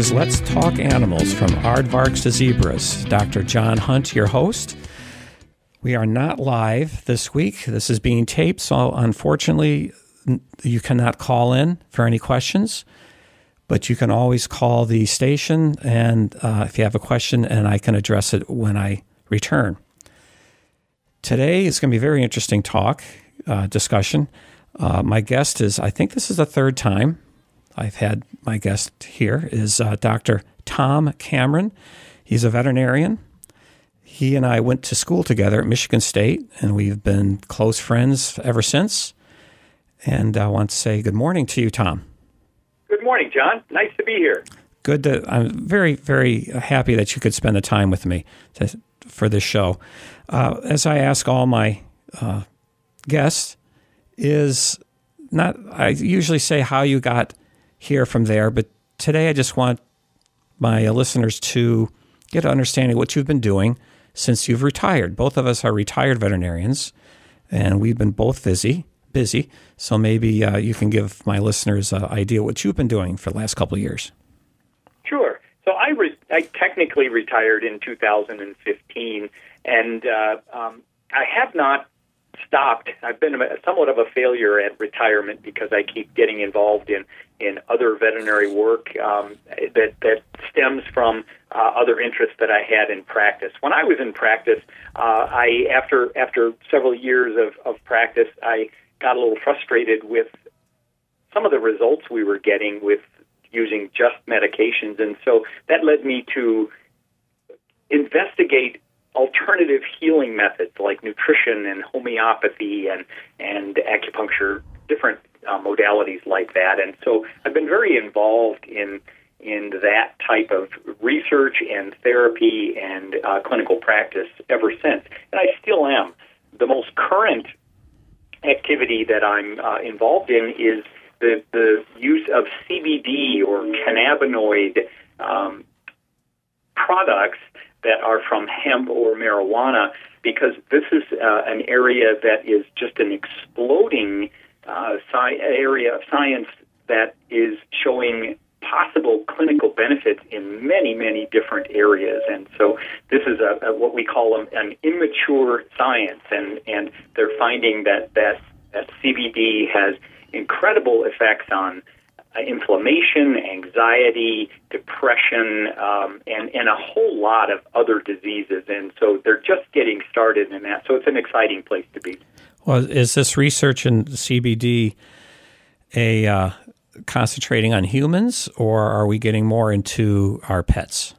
Is Let's Talk Animals from Aardvarks to Zebras. Dr. John Hunt, your host. We are not live this week. This is being taped, so unfortunately, you cannot call in for any questions, but you can always call the station and uh, if you have a question, and I can address it when I return. Today is going to be a very interesting talk, uh, discussion. Uh, my guest is, I think this is the third time I've had my guest here, is uh, Dr. Tom Cameron. He's a veterinarian. He and I went to school together at Michigan State, and we've been close friends ever since. And I want to say good morning to you, Tom. Good morning, John. Nice to be here. Good to. I'm very, very happy that you could spend the time with me to, for this show. Uh, as I ask all my uh, guests, is not. I usually say how you got here from there, but today I just want my listeners to get an understanding of what you've been doing since you've retired. Both of us are retired veterinarians, and we've been both busy busy. So maybe uh, you can give my listeners an idea what you've been doing for the last couple of years. Sure. So I, re- I technically retired in 2015, and uh, um, I have not stopped. I've been somewhat of a failure at retirement because I keep getting involved in in other veterinary work um, that that stems from uh, other interests that I had in practice. When I was in practice, uh, I after after several years of, of practice, I got a little frustrated with some of the results we were getting with using just medications. And so that led me to investigate alternative healing methods like nutrition and homeopathy and, and acupuncture, different uh, modalities like that. And so I've been very involved in in that type of research and therapy and uh, clinical practice ever since. And I still am. The most current activity that I'm uh, involved in is the, the use of CBD or cannabinoid um, products that are from hemp or marijuana because this is uh, an area that is just an exploding uh, sci- area of science that is showing possible clinical benefits in many, many different areas. And so this is a, a what we call an, an immature science, and, and they're finding that, that, that CBD has incredible effects on uh, inflammation, anxiety, depression, um, and, and a whole lot of other diseases. And so they're just getting started in that. So it's an exciting place to be. Well, is this research in CBD a uh, concentrating on humans, or are we getting more into our pets?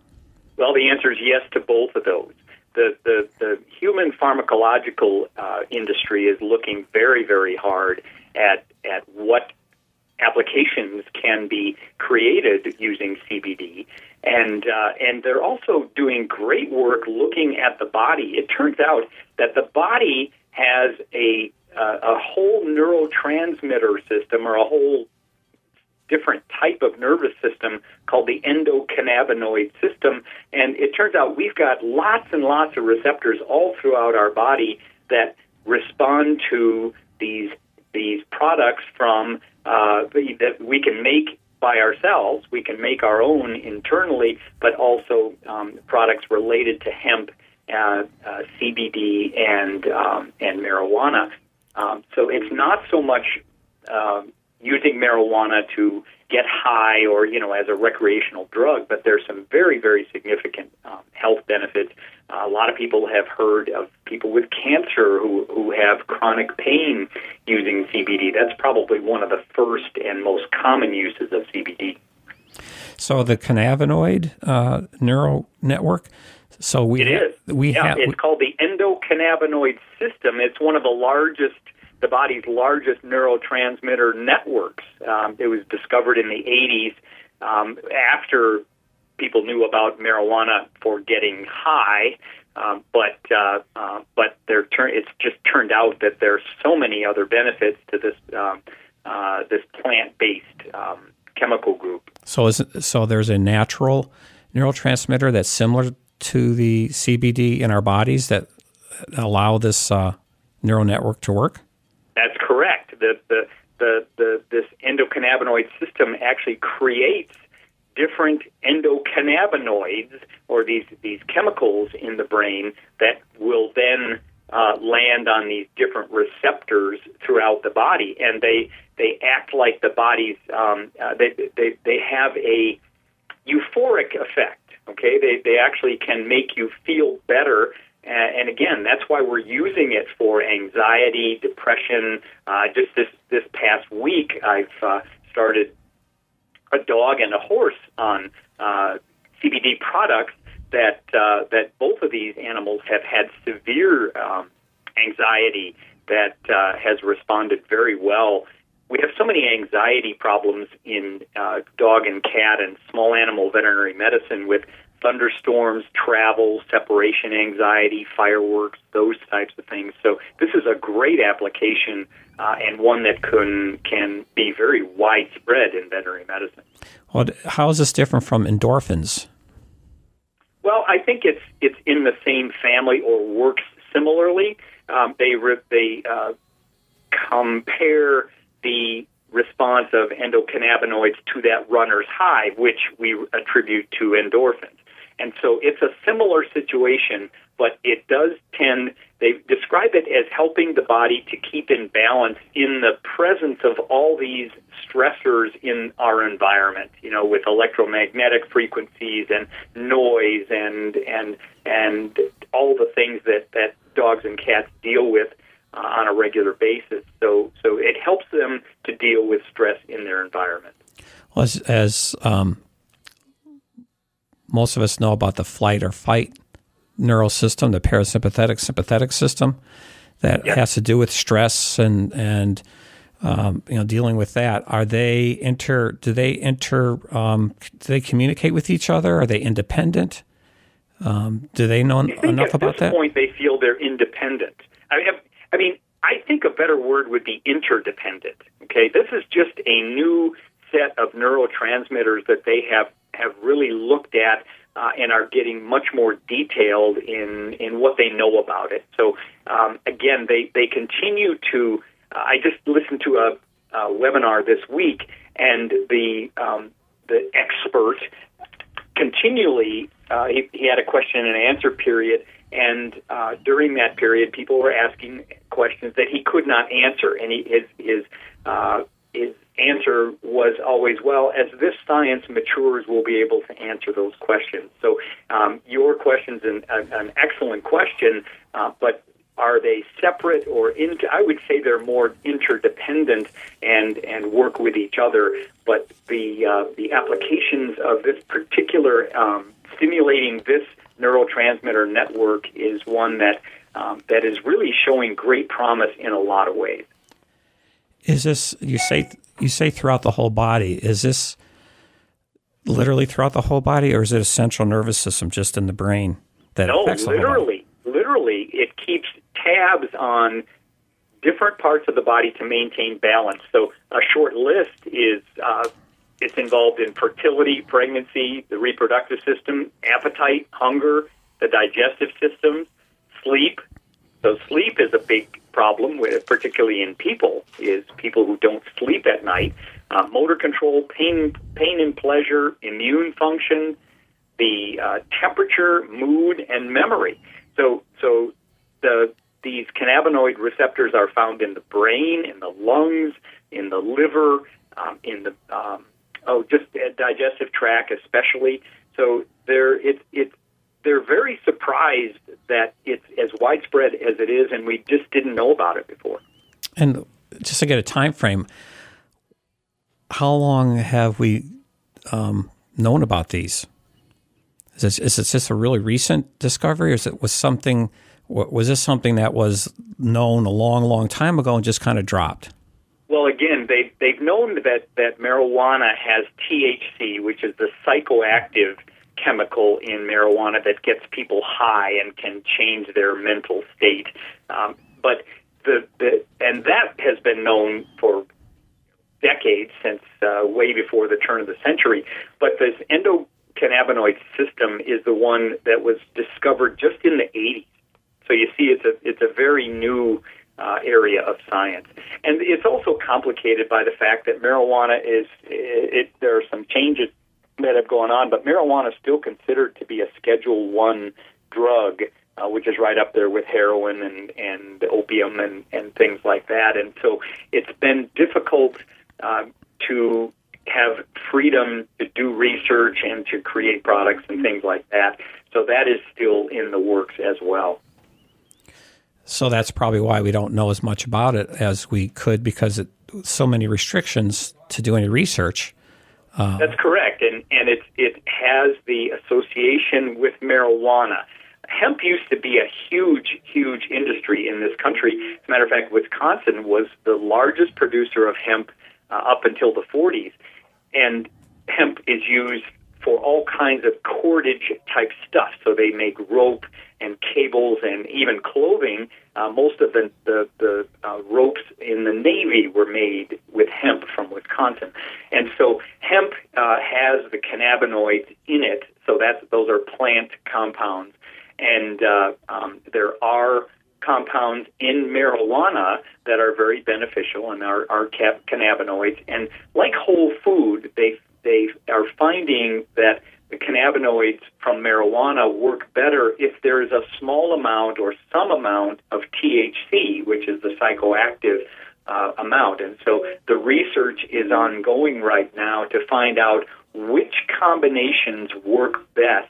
Well, the answer is yes to both of those. The, the, the human pharmacological uh, industry is looking very, very hard at, at what applications can be created using CBD. And, uh, and they're also doing great work looking at the body. It turns out that the body has a, uh, a whole neurotransmitter system or a whole different type of nervous system called the endocannabinoid system. And it turns out we've got lots and lots of receptors all throughout our body that respond to these these products from uh, that we can make by ourselves. We can make our own internally, but also um, products related to hemp, uh, uh, CBD, and um, and marijuana. Um, so it's not so much uh, using marijuana to get high or you know as a recreational drug, but there's some very very significant um, health benefits. Uh, a lot of people have heard of people with cancer who who have chronic pain using CBD. That's probably one of the first and most common uses of CBD. So the cannabinoid uh, neural network. So we it is. we yeah, have it's called the endocannabinoid system. It's one of the largest the body's largest neurotransmitter networks. Um, it was discovered in the 80s um, after people knew about marijuana for getting high. Um, but uh, uh, but tur- it's just turned out that there's so many other benefits to this um, uh, this plant based um, chemical group. So is it, so there's a natural neurotransmitter that's similar to the CBD in our bodies that allow this uh, neural network to work. The, the, the, the, this endocannabinoid system actually creates different endocannabinoids or these these chemicals in the brain that will then uh, land on these different receptors throughout the body, and they they act like the body's um, uh, they, they they have a euphoric effect. Okay, they they actually can make you feel better. And again, that's why we're using it for anxiety, depression. Uh, just this this past week, I've uh, started a dog and a horse on uh, CBD products that uh, that both of these animals have had severe um, anxiety that uh, has responded very well. We have so many anxiety problems in uh, dog and cat and small animal veterinary medicine with thunderstorms, travel, separation anxiety, fireworks, those types of things. So this is a great application uh, and one that can can be very widespread in veterinary medicine. Well, how is this different from endorphins? Well, I think it's it's in the same family or works similarly. Um, they re- they uh, compare the response of endocannabinoids to that runner's high, which we attribute to endorphins. And so it's a similar situation, but it does tend, they describe it as helping the body to keep in balance in the presence of all these stressors in our environment, you know, with electromagnetic frequencies and noise and, and, and all the things that, that dogs and cats deal with uh, on a regular basis. So, so it helps them to deal with stress in their environment. Well, as, as um, most of us know about the flight or fight neural system, the parasympathetic sympathetic system, that yep. has to do with stress and and um, you know dealing with that. Are they inter? Do they inter? Um, do they communicate with each other? Are they independent? Um, do they know enough about that? At this point, they feel they're independent. I mean, I mean, I think a better word would be interdependent. Okay, this is just a new set of neurotransmitters that they have have really looked at uh, and are getting much more detailed in in what they know about it. So um, again, they they continue to. Uh, I just listened to a, a webinar this week, and the um, the expert continually uh, he, he had a question and answer period, and uh, during that period, people were asking questions that he could not answer, and he, his his uh, his answer was always, well, as this science matures, we'll be able to answer those questions. So um, your question's an, an excellent question, uh, but are they separate or in, I would say they're more interdependent and and work with each other. But the uh, the applications of this particular um, stimulating this neurotransmitter network is one that um, that is really showing great promise in a lot of ways. Is this you say you say throughout the whole body? Is this literally throughout the whole body, or is it a central nervous system just in the brain that no, affects literally, literally, it keeps tabs on different parts of the body to maintain balance. So a short list is uh, it's involved in fertility, pregnancy, the reproductive system, appetite, hunger, the digestive system, sleep. So sleep is a big problem, with, particularly in people, is people who don't sleep at night. Uh, motor control, pain, pain and pleasure, immune function, the uh, temperature, mood, and memory. So, so the these cannabinoid receptors are found in the brain, in the lungs, in the liver, um, in the um, oh, just digestive tract, especially. So there, it's it's they're very surprised that it's as widespread as it is, and we just didn't know about it before. And just to get a time frame, how long have we um, known about these? Is this, is this just a really recent discovery, or is it was something? Was this something that was known a long, long time ago and just kind of dropped? Well, again, they they've known that that marijuana has THC, which is the psychoactive chemical in marijuana that gets people high and can change their mental state. Um, but the, the and that has been known for decades since uh, way before the turn of the century. But this endocannabinoid system is the one that was discovered just in the 80s. So you see, it's a it's a very new uh, area of science, and it's also complicated by the fact that marijuana is it, it there are some changes that have gone on, but marijuana is still considered to be a Schedule One drug, uh, which is right up there with heroin and and opium and and things like that. And so it's been difficult uh, to have freedom to do research and to create products and things like that. So that is still in the works as well. So that's probably why we don't know as much about it as we could because it so many restrictions to do any research. Uh, that's correct, and and it it has the association with marijuana. Hemp used to be a huge, huge industry in this country. As a matter of fact, Wisconsin was the largest producer of hemp uh, up until the 40s, and hemp is used for all kinds of cordage type stuff. So they make rope and cables and even clothing. Uh, most of the the, the uh, ropes in the Navy were made with hemp from Wisconsin, and so hemp uh, has the cannabinoids in it. So that's those are plant compounds, and uh, um, there are compounds in marijuana that are very beneficial and are, are cannabinoids. And like whole food, they they are finding that cannabinoids from marijuana work better if there is a small amount or some amount of THC, which is the psychoactive uh, amount. And so the research is ongoing right now to find out which combinations work best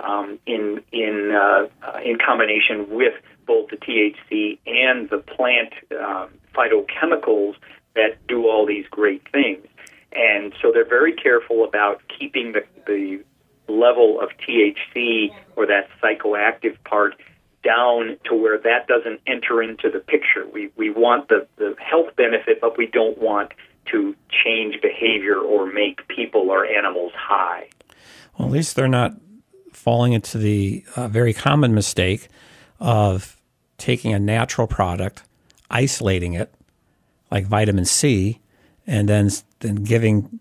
um, in in uh, in combination with both the THC and the plant um, phytochemicals that do all these great things. And so they're very careful about keeping the, the level of THC or that psychoactive part down to where that doesn't enter into the picture. We, we want the, the health benefit, but we don't want to change behavior or make people or animals high. Well, at least they're not falling into the uh, very common mistake of taking a natural product, isolating it, like vitamin C, and then then giving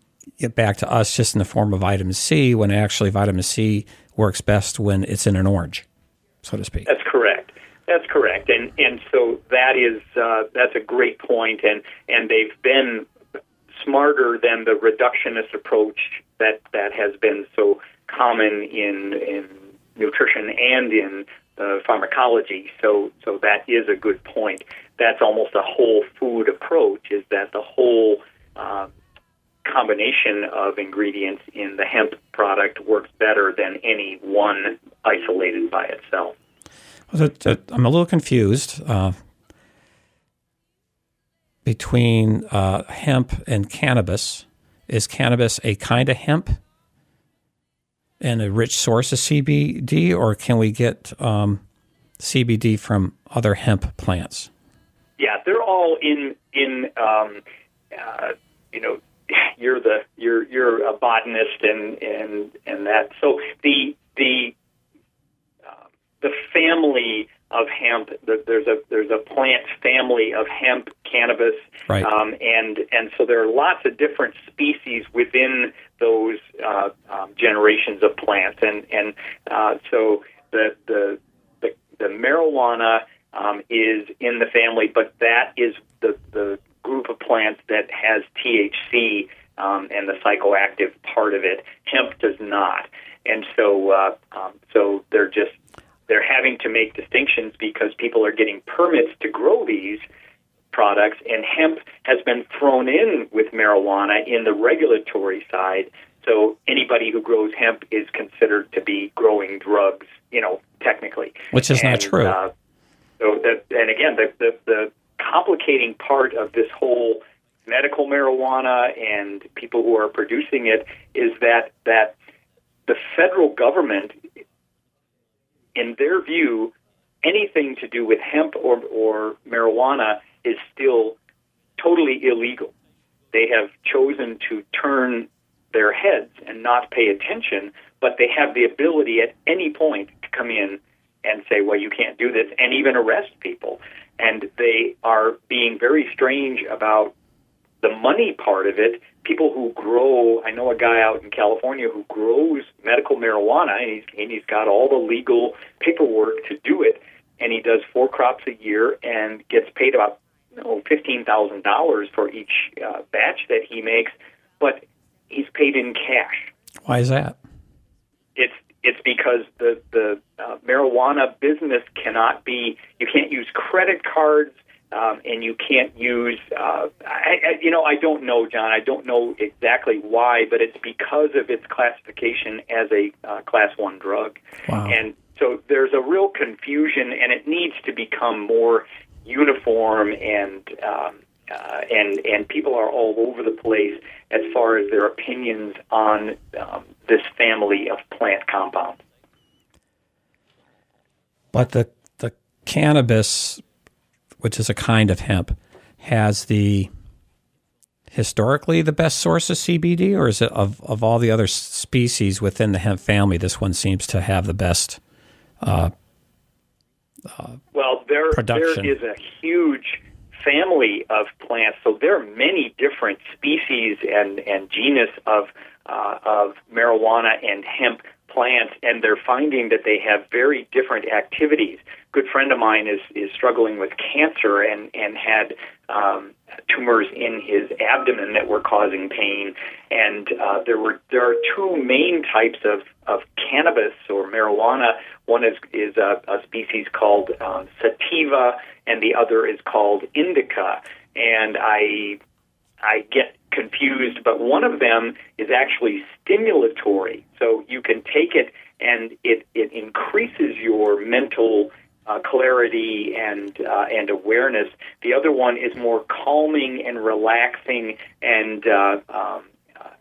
back to us just in the form of vitamin C when actually vitamin C works best when it's in an orange, so to speak. That's correct. That's correct. And and so that is uh, that's a great point and and they've been smarter than the reductionist approach that that has been so common in in nutrition and in uh, pharmacology. So, so that is a good point. That's almost a whole food approach. Is that the whole uh, combination of ingredients in the hemp product works better than any one isolated by itself? I'm a little confused uh, between uh, hemp and cannabis. Is cannabis a kind of hemp? and a rich source of CBD, or can we get um, CBD from other hemp plants? Yeah, they're all in in um, uh, you know you're the you're you're a botanist and and and that so the the uh, the family of hemp. There's a there's a plant family of hemp cannabis, right. um, and and so there are lots of different species within those uh, um, generations of plants, and and uh, so the the the, the marijuana um, is in the family, but that is the the group of plants that has THC um, and the psychoactive part of it. Hemp does not, and so uh, um, so they're just they're having to make distinctions because people are getting permits to grow these products, and hemp has been thrown in with marijuana in the regulatory side. So anybody who grows hemp is considered to be growing drugs, you know, technically. Which is and, not true. Uh, so that, and again, the, the, the complicating part of this whole medical marijuana and people who are producing it is that that the federal government in their view, anything to do with hemp or, or marijuana is still totally illegal. They have chosen to turn their heads and not pay attention, but they have the ability at any point to come in and say, well, you can't do this, and even arrest people. And they are being very strange about the money part of it people who grow. I know a guy out in California who grows medical marijuana, and he's and he's got all the legal paperwork to do it, and he does four crops a year and gets paid about you know, fifteen thousand dollars for each uh, batch that he makes, but he's paid in cash. Why is that? It's it's because the the uh, marijuana business cannot be. You can't use credit cards. Um, and you can't use, uh, I, I, you know, I don't know, John. I don't know exactly why, but it's because of its classification as a uh, class one drug. Wow. And so there's a real confusion, and it needs to become more uniform and um, uh, and and people are all over the place as far as their opinions on um, this family of plant compounds. But the the cannabis, which is a kind of hemp, has the historically the best source of CBD, or is it of of all the other species within the hemp family, this one seems to have the best? Uh, uh, well, there production. there is a huge family of plants, so there are many different species and and genus of uh, of marijuana and hemp plants, and they're finding that they have very different activities. A good friend of mine is is struggling with cancer and and had um, tumors in his abdomen that were causing pain, and uh, there were there are two main types of of cannabis or marijuana. One is is a, a species called um, sativa, and the other is called indica. And I I get confused, but one of them is actually stimulatory. So you can take it and it, it increases your mental uh, clarity and uh, and awareness. The other one is more calming and relaxing, and uh, um,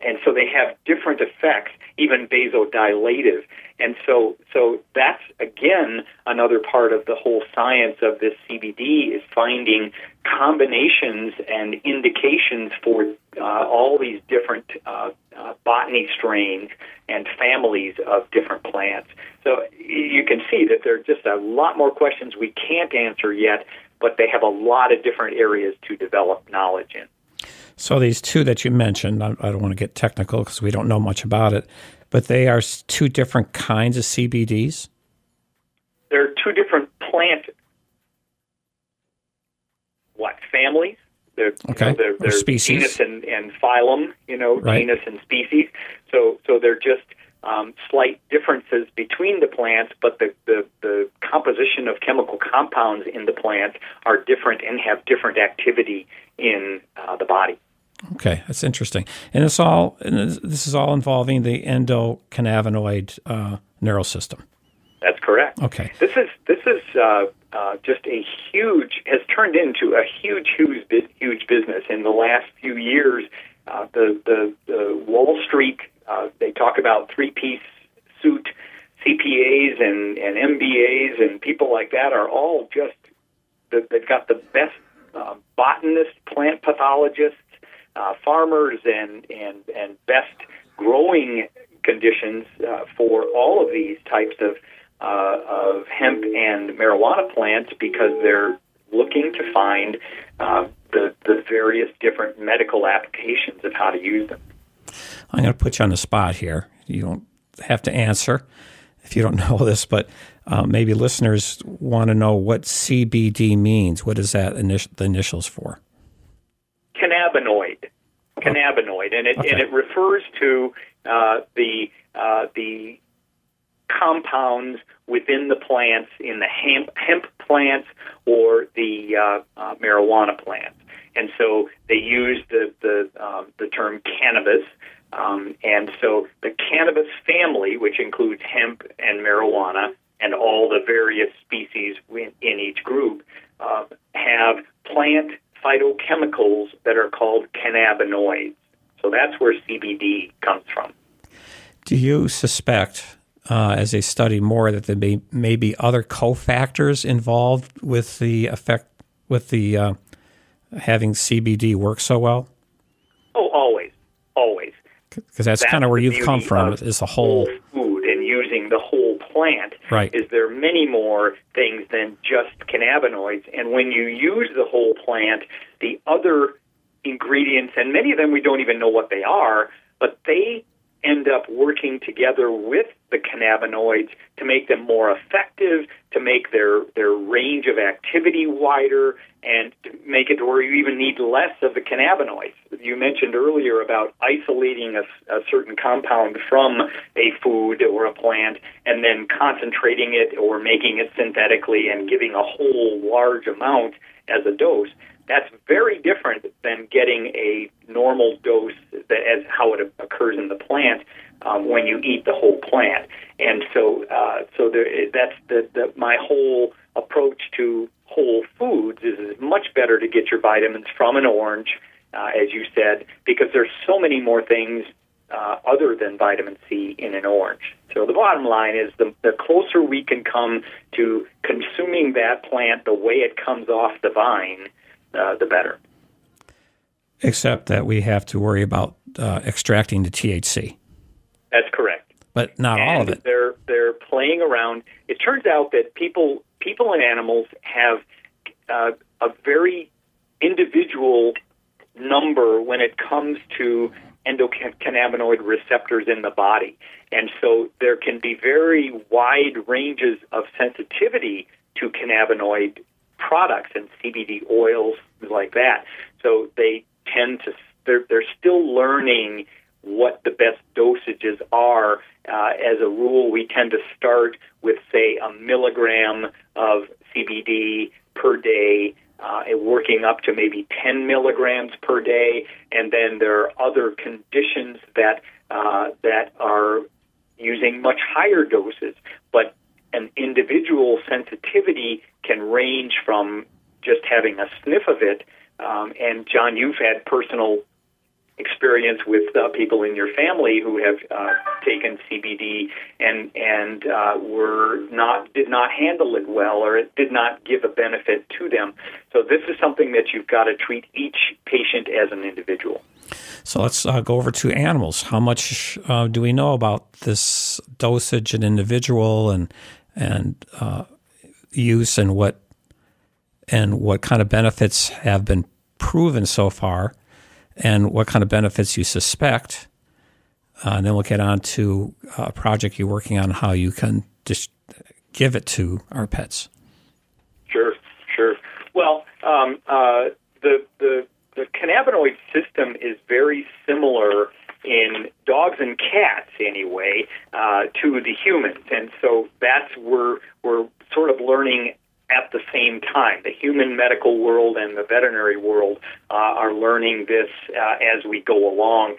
and so they have different effects, even vasodilative. And so, so that's again another part of the whole science of this CBD is finding combinations and indications for uh, all these different uh, uh, botany strains and families of different plants. So you can see that there are just a lot more questions we can't answer yet, but they have a lot of different areas to develop knowledge in. So these two that you mentioned, I, don't want to get technical because we don't know much about it, but they are two different kinds of CBDs. They're two different plant what families? They're, okay. You know, they're, they're species. genus and, and phylum, you know, right. genus and species. So so they're just um, slight differences between the plants, but the, the, the composition of chemical compounds in the plant are different and have different activity in uh, the body. Okay, that's interesting. And it's all and this is all involving the endocannabinoid uh, neural system. That's correct. Okay. This is this is uh, uh, just a huge has turned into a huge huge huge business in the last few years. Uh, the, the the Wall Street uh, they talk about three piece suit CPAs and and MBAs and people like that are all just they've got the best uh, botanists, plant pathologists, uh, farmers and and and best growing conditions uh, for all of these types of uh, of hemp and marijuana plants because they're looking to find uh, the the various different medical applications of how to use them. I'm going to put you on the spot here. You don't have to answer if you don't know this, but uh, maybe listeners want to know what CBD means. What is that init- the initials for? Cannabinoid, cannabinoid, and it Okay. and it refers to uh, the uh, the compounds within the plants in the hemp hemp plants or the uh, uh, marijuana plants, and so they use the the um, the term cannabis. Um, and so the cannabis family, which includes hemp and marijuana and all the various species in, in each group, uh, have plant phytochemicals that are called cannabinoids. So that's where CBD comes from. Do you suspect, uh, as they study more, that there may, may be other cofactors involved with the effect with the uh, having CBD work so well? Oh, always, always. Because that's, That's kind of where you've come from. Is the whole food and using the whole plant. Right. Is there many more things than just cannabinoids? And when you use the whole plant, the other ingredients, and many of them we don't even know what they are, but they end up working together with the cannabinoids to make them more effective, to make their, their range of activity wider, and to make it to where you even need less of the cannabinoids. You mentioned earlier about isolating a, a certain compound from a food or a plant and then concentrating it or making it synthetically and giving a whole large amount as a dose. That's very different than getting a normal dose that, as how it occurs in the plant um, when you eat the whole plant. And so, uh, so there, that's the, the my whole approach to whole foods is it's much better to get your vitamins from an orange, uh, as you said, because there's so many more things uh, other than vitamin C in an orange. So the bottom line is the, the closer we can come to consuming that plant the way it comes off the vine, uh, the better. Except that we have to worry about uh, extracting the THC. That's correct. But not and all of it. They're they're playing around. It turns out that people people and animals have uh, a very individual number when it comes to endocannabinoid receptors in the body. And so there can be very wide ranges of sensitivity to cannabinoid products and CBD oils like that. So they tend to they're they're still learning what the best dosages are. Uh, as a rule, we tend to start with say a milligram of CBD per day. Uh, working up to maybe 10 milligrams per day, and then there are other conditions that uh, that are using much higher doses. But an individual sensitivity can range from just having a sniff of it. Um, and John, you've had personal experience with uh, people in your family who have uh, taken CBD and and uh, were not did not handle it well or it did not give a benefit to them. So this is something that you've got to treat each patient as an individual. So let's uh, go over to animals. How much uh, do we know about this dosage in individual and and uh, use and what and what kind of benefits have been proven so far, and what kind of benefits you suspect. Uh, and then we'll get on to a project you're working on, how you can just give it to our pets. Sure, sure. Well, um, uh, the the the cannabinoid system is very similar in dogs and cats anyway uh, to the humans, and so that's we're we're sort of learning at the same time. The human medical world and the veterinary world uh, are learning this uh, as we go along.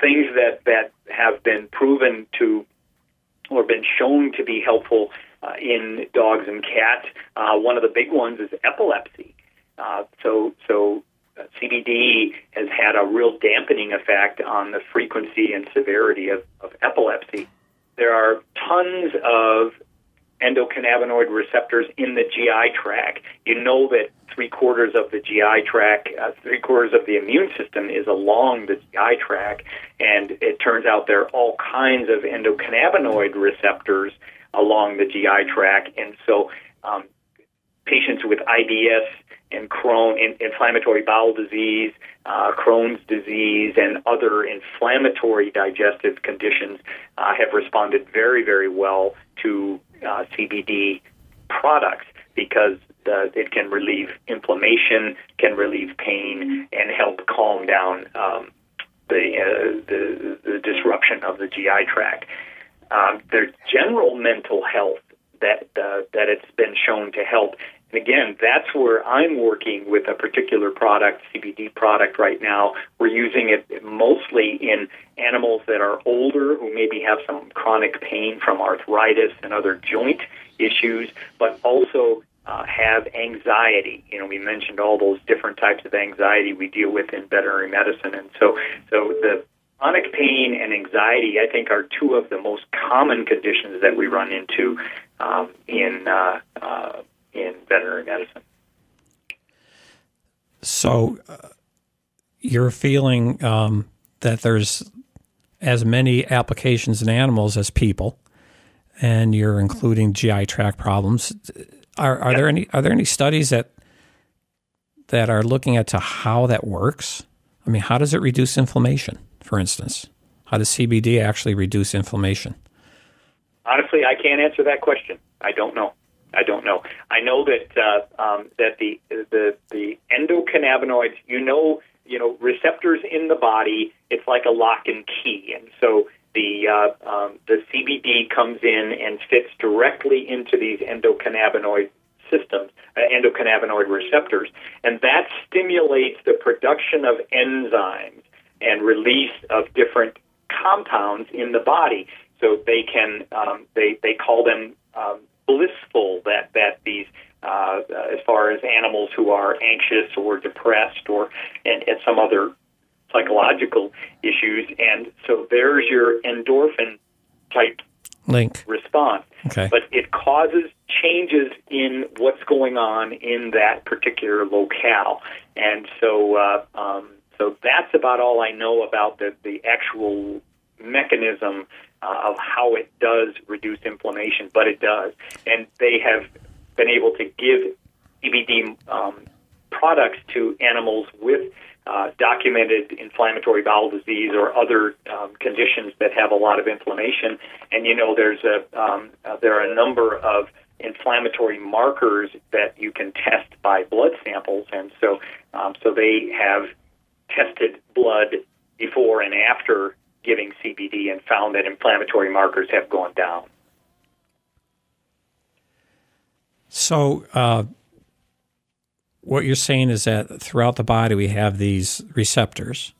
Things that that have been proven to or been shown to be helpful uh, in dogs and cats. Uh, one of the big ones is epilepsy. Uh, so so CBD has had a real dampening effect on the frequency and severity of, of epilepsy. There are tons of endocannabinoid receptors in the GI tract. You know that three quarters of the GI tract, uh, three quarters of the immune system is along the GI tract, and it turns out there are all kinds of endocannabinoid receptors along the GI tract, and so um, patients with IBS and Crohn, in, inflammatory bowel disease, uh, Crohn's disease, and other inflammatory digestive conditions uh, have responded very, very well to uh, CBD products because it can relieve inflammation, can relieve pain, and help calm down um, the, uh, the, the disruption of the GI tract. Um, there's general mental health that uh, that it's been shown to help and again, that's where I'm working with a particular product, CBD product right now. We're using it mostly in animals that are older who maybe have some chronic pain from arthritis and other joint issues, but also uh, have anxiety. You know, we mentioned all those different types of anxiety we deal with in veterinary medicine, and so so the chronic pain and anxiety, I think, are two of the most common conditions that we run into um, in uh, uh, veterinary medicine. So, uh, you're feeling um, that there's as many applications in animals as people, and you're including GI tract problems. Are, are yep. there any are there any studies that that are looking at to how that works? I mean, how does it reduce inflammation, for instance? How does CBD actually reduce inflammation? Honestly, I can't answer that question. I don't know. I don't know. I know that uh, um, that the the the endocannabinoids, you know, you know, receptors in the body. It's like a lock and key, and so the uh, um, the CBD comes in and fits directly into these endocannabinoid systems, uh, endocannabinoid receptors, and that stimulates the production of enzymes and release of different compounds in the body. So they can um, they they call them um, blissful that that these uh, as far as animals who are anxious or depressed or and, and some other psychological issues. And so there's your endorphin type link. response. Okay. But it causes changes in what's going on in that particular locale. And so uh, um, so that's about all I know about the the actual mechanism uh, of how it does reduce inflammation, but it does. And they have been able to give CBD um, products to animals with uh, documented inflammatory bowel disease or other um, conditions that have a lot of inflammation. And you know, there's a um, uh, there are a number of inflammatory markers that you can test by blood samples, and so um, so they have tested blood before and after giving CBD and found that inflammatory markers have gone down. So, uh, what you're saying is that throughout the body we have these receptors,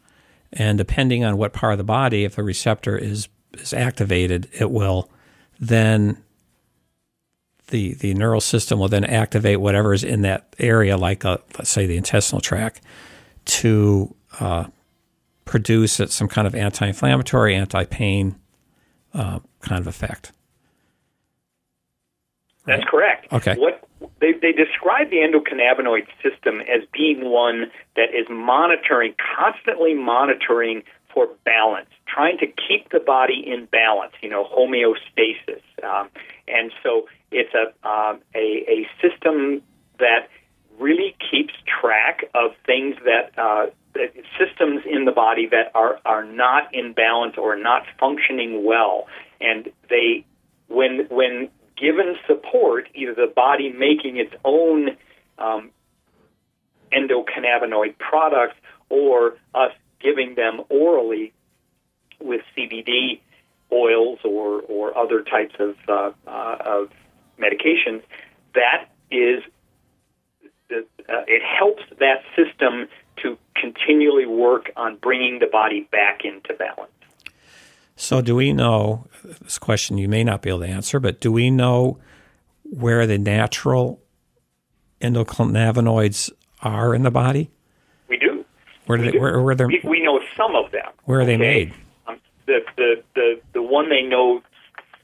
and depending on what part of the body, if a receptor is is activated, it will then the the neural system will then activate whatever is in that area, like a, let's say the intestinal tract, to uh, produce some kind of anti-inflammatory, anti-pain uh, kind of effect. That's correct. Okay. What they, they describe the endocannabinoid system as being one that is monitoring, constantly monitoring for balance, trying to keep the body in balance, you know, homeostasis. Um, and so it's a, um, a, a system that really keeps track of things that uh, systems in the body that are are not in balance or not functioning well, and they when when given support, either the body making its own um, endocannabinoid products or us giving them orally with CBD oils or, or other types of, uh, uh, of medications, that is, uh, it helps that system to continually work on bringing the body back into balance. So, do we know this question you may not be able to answer, but do we know where the natural endocannabinoids are in the body? We do. Where do we they? Do. Where, where they? We, we, know some of them. Where are okay? they made? Um, the, the the the one they know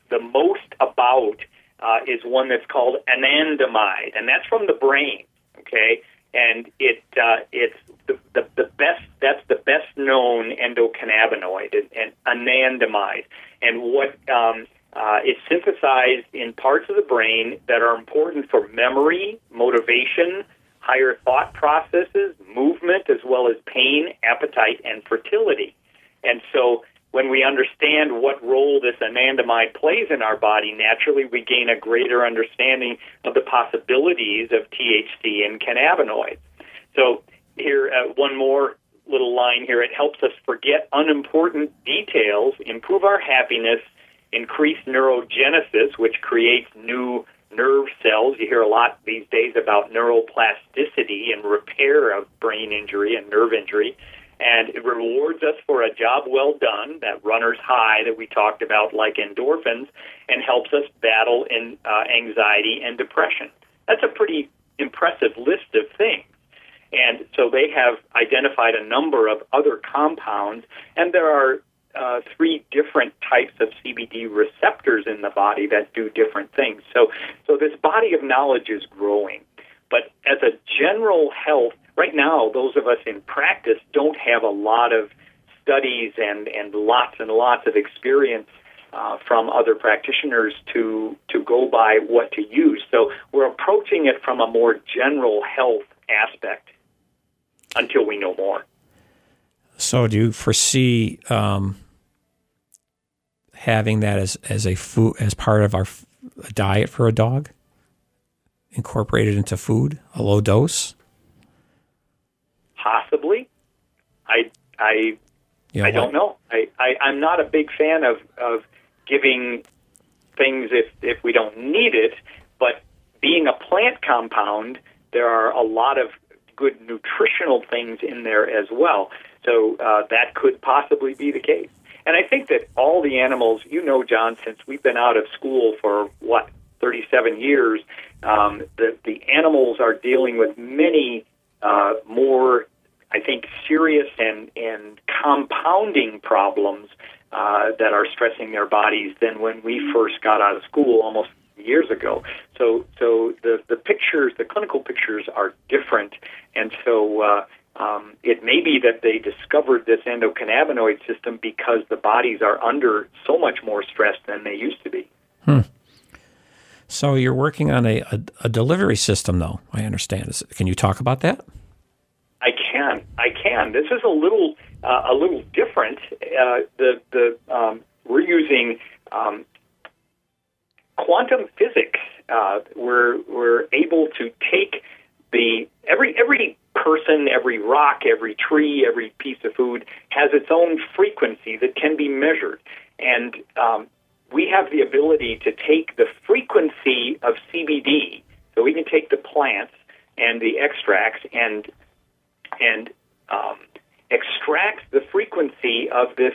the most about uh, is one that's called anandamide, and that's from the brain. Okay, and it uh, it's the, the, the best that's the best known endocannabinoid and, anandamide. And what um, uh, it's synthesized in parts of the brain that are important for memory motivation higher thought processes movement as well as pain appetite and fertility. And so when we understand what role this anandamide plays in our body, naturally we gain a greater understanding of the possibilities of THC and cannabinoids. So here, uh, one more little line here. It helps us forget unimportant details, improve our happiness, increase neurogenesis, which creates new nerve cells. You hear a lot these days about neuroplasticity and repair of brain injury and nerve injury and it rewards us for a job well done, that runner's high that we talked about, like endorphins, and helps us battle in uh, anxiety and depression. That's a pretty impressive list of things. And so they have identified a number of other compounds, and there are uh, three different types of CBD receptors in the body that do different things. So, so this body of knowledge is growing. But as a general health right now, those of us in practice don't have a lot of studies and, and lots and lots of experience uh, from other practitioners to to go by what to use. So we're approaching it from a more general health aspect until we know more. So, do you foresee um, having that as as a food as part of our diet for a dog, incorporated into food, a low dose. Possibly, I I know, I don't know. I, I I'm not a big fan of of giving things if if we don't need it. But being a plant compound, there are a lot of good nutritional things in there as well. So uh, that could possibly be the case. And I think that all the animals, you know, John, since we've been out of school for what 37 years, um, the the animals are dealing with many uh, more, I think, serious and and compounding problems uh, that are stressing their bodies than when we first got out of school almost years ago. So so the the pictures, the clinical pictures are different, and so. Uh, um, it may be that they discovered this endocannabinoid system because the bodies are under so much more stress than they used to be. So you're working on a, a, a delivery system, though. I understand. Is, can you talk about that? I can, This is a little uh, a little different. Uh, the the um, we're using um, quantum physics. Uh, we're we're able to take the every every person, every rock, every tree, every piece of food has its own frequency that can be measured, and um, we have the ability to take the frequency of CBD. So we can take the plants and the extracts and and um, extract the frequency of this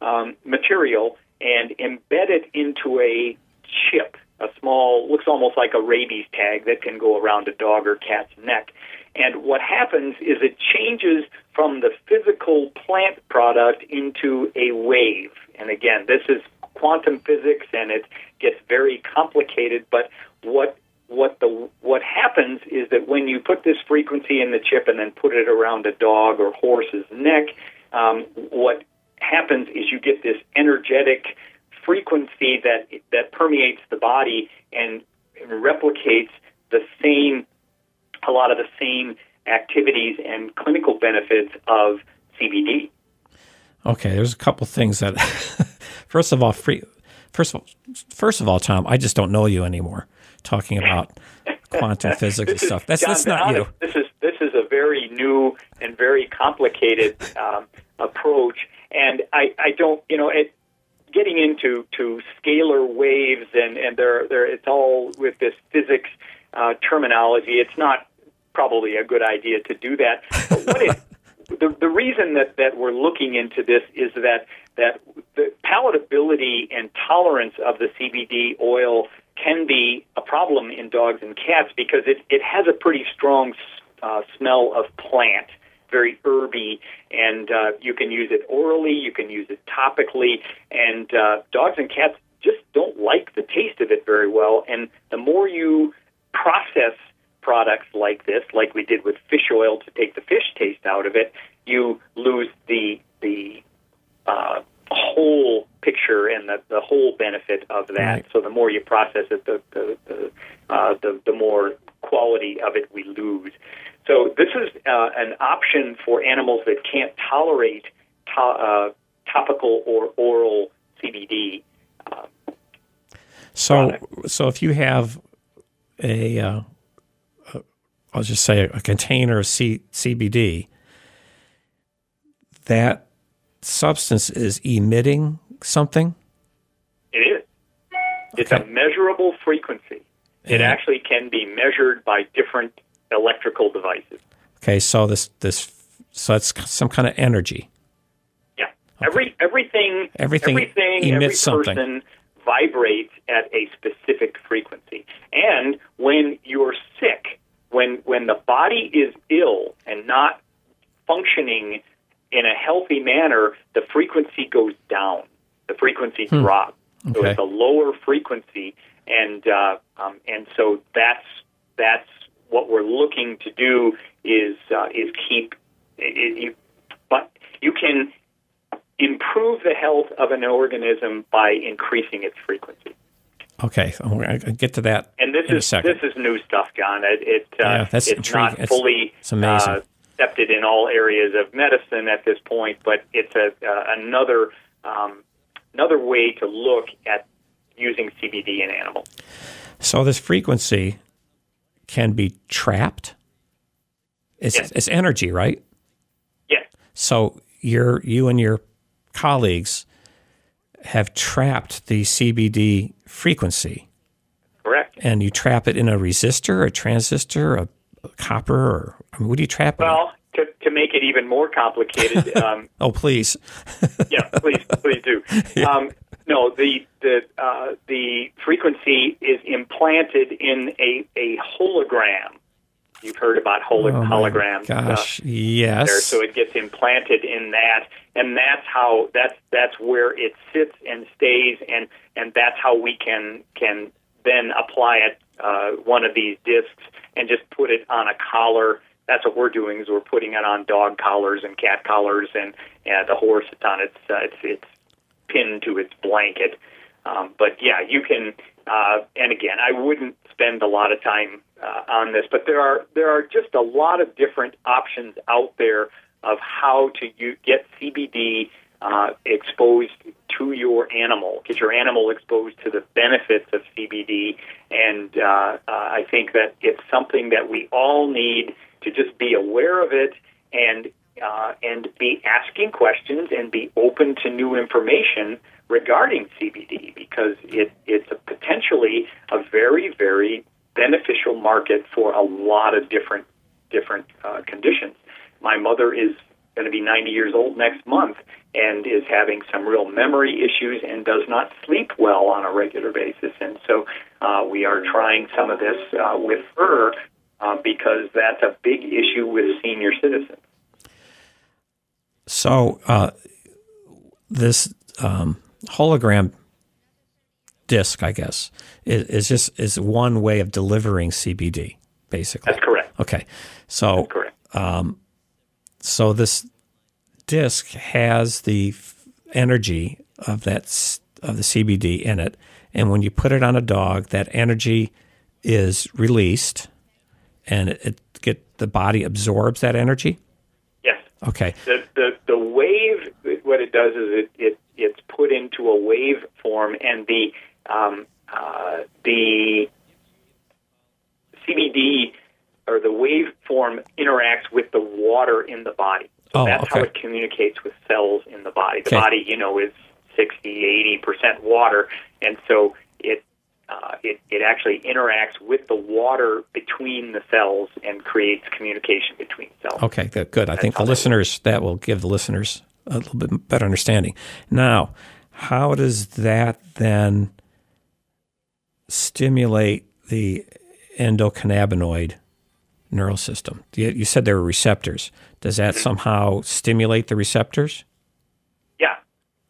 um, material and embed it into a chip, a small, looks almost like a rabies tag that can go around a dog or cat's neck. And what happens is it changes from the physical plant product into a wave. And again, this is quantum physics and it gets very complicated, but what what the what happens is that when you put this frequency in the chip and then put it around a dog or horse's neck, um, what happens is you get this energetic frequency that that permeates the body and replicates the same a lot of the same activities and clinical benefits of CBD. Okay, there's a couple things that. first of all, free. First of all, first of all, Tom, I just don't know you anymore. Talking about quantum physics and stuff. That's John, that's not you. This is this is a very new and very complicated um, approach, and I, I don't you know it getting into to scalar waves and and they're, they're, it's all with this physics uh, terminology. It's not probably a good idea to do that. But what it the, the reason that, that we're looking into this is that that the palatability and tolerance of the CBD oil can be a problem in dogs and cats because it, it has a pretty strong uh, smell of plant, very herby, and uh, you can use it orally, you can use it topically, and uh, dogs and cats just don't like the taste of it very well. And the more you process products like this, like we did with fish oil to take the fish taste out of it, you lose the the uh, whole picture and the, the whole benefit of that. Right. So the more you process it, the the the, uh, the the more quality of it we lose. So this is uh, an option for animals that can't tolerate to, uh, topical or oral CBD. So, product. so if you have a, uh, a I'll just say a, container of C, CBD, that substance is emitting something. It is. It's a measurable frequency. It actually can be measured by different electrical devices. Okay, so this this so that's some kind of energy. Yeah. Every everything Everything everything every emits something. person vibrates at a specific frequency. And when you're sick, when when the body is ill and not functioning in a healthy manner, the frequency goes down. The frequency drops. So Hmm. Okay. it's a lower frequency, and uh, um, and so that's that's what we're looking to do is uh, is keep it, you, but you can improve the health of an organism by increasing its frequency. Okay, I'm going to get to that And this in a is second. this is new stuff, John. It, it uh, Yeah, that's it's intriguing. not fully it's amazing. Accepted in all areas of medicine at this point, but it's a uh, another um, another way to look at using CBD in animals. So this frequency can be trapped. It's, Yes. it's energy, right? Yes. So you're, you and your colleagues have trapped the CBD frequency, Correct. and you trap it in a resistor, a transistor, a copper, or I mean, what do you trap it? Well, to, to make it even more complicated, um, oh, please. yeah, please, please do. Um, no, the the uh, the frequency is implanted in a a hologram. You've heard about holo- Oh, holograms. Gosh, yes. there, so it gets implanted in that, and that's how that's that's where it sits and stays, and and that's how we can can then apply it uh, one of these discs and just put it on a collar. That's what we're doing is we're putting it on dog collars and cat collars, and, and the horse it's on its uh, it's it's pinned to its blanket. Um, but yeah, you can. Uh, and again, I wouldn't spend a lot of time uh, on this, but there are there are just a lot of different options out there of how to u- get CBD uh, exposed to your animal, get your animal exposed to the benefits of CBD, and uh, uh, I think that it's something that we all need to just be aware of it and uh, and be asking questions and be open to new information regarding CBD because it, it's a potentially a very very beneficial market for a lot of different different uh, conditions. My mother is going to be 90 years old next month and is having some real memory issues and does not sleep well on a regular basis. And so uh, we are trying some of this uh, with her uh, because that's a big issue with senior citizens. So uh, this um, hologram disc, I guess, is, is just is one way of delivering CBD, basically. That's correct. Okay, so Correct. So this disc has the energy of that of the CBD in it, and when you put it on a dog, that energy is released, and it, it get the body absorbs that energy. Yes. Okay, the the the wave what it does is it, it it's put into a wave form and the um, uh, the CBD or the waveform interacts with the water in the body. So Oh, that's how it communicates with cells in the body. The Okay. body, you know, is 60, 80 percent water, and so it. Uh, it, it actually interacts with the water between the cells and creates communication between cells. Okay, good. good. I think the listeners that will give the listeners a little bit better understanding. Now, how does that then stimulate the endocannabinoid neural system? You, said there were receptors. Does that somehow stimulate the receptors? Yeah,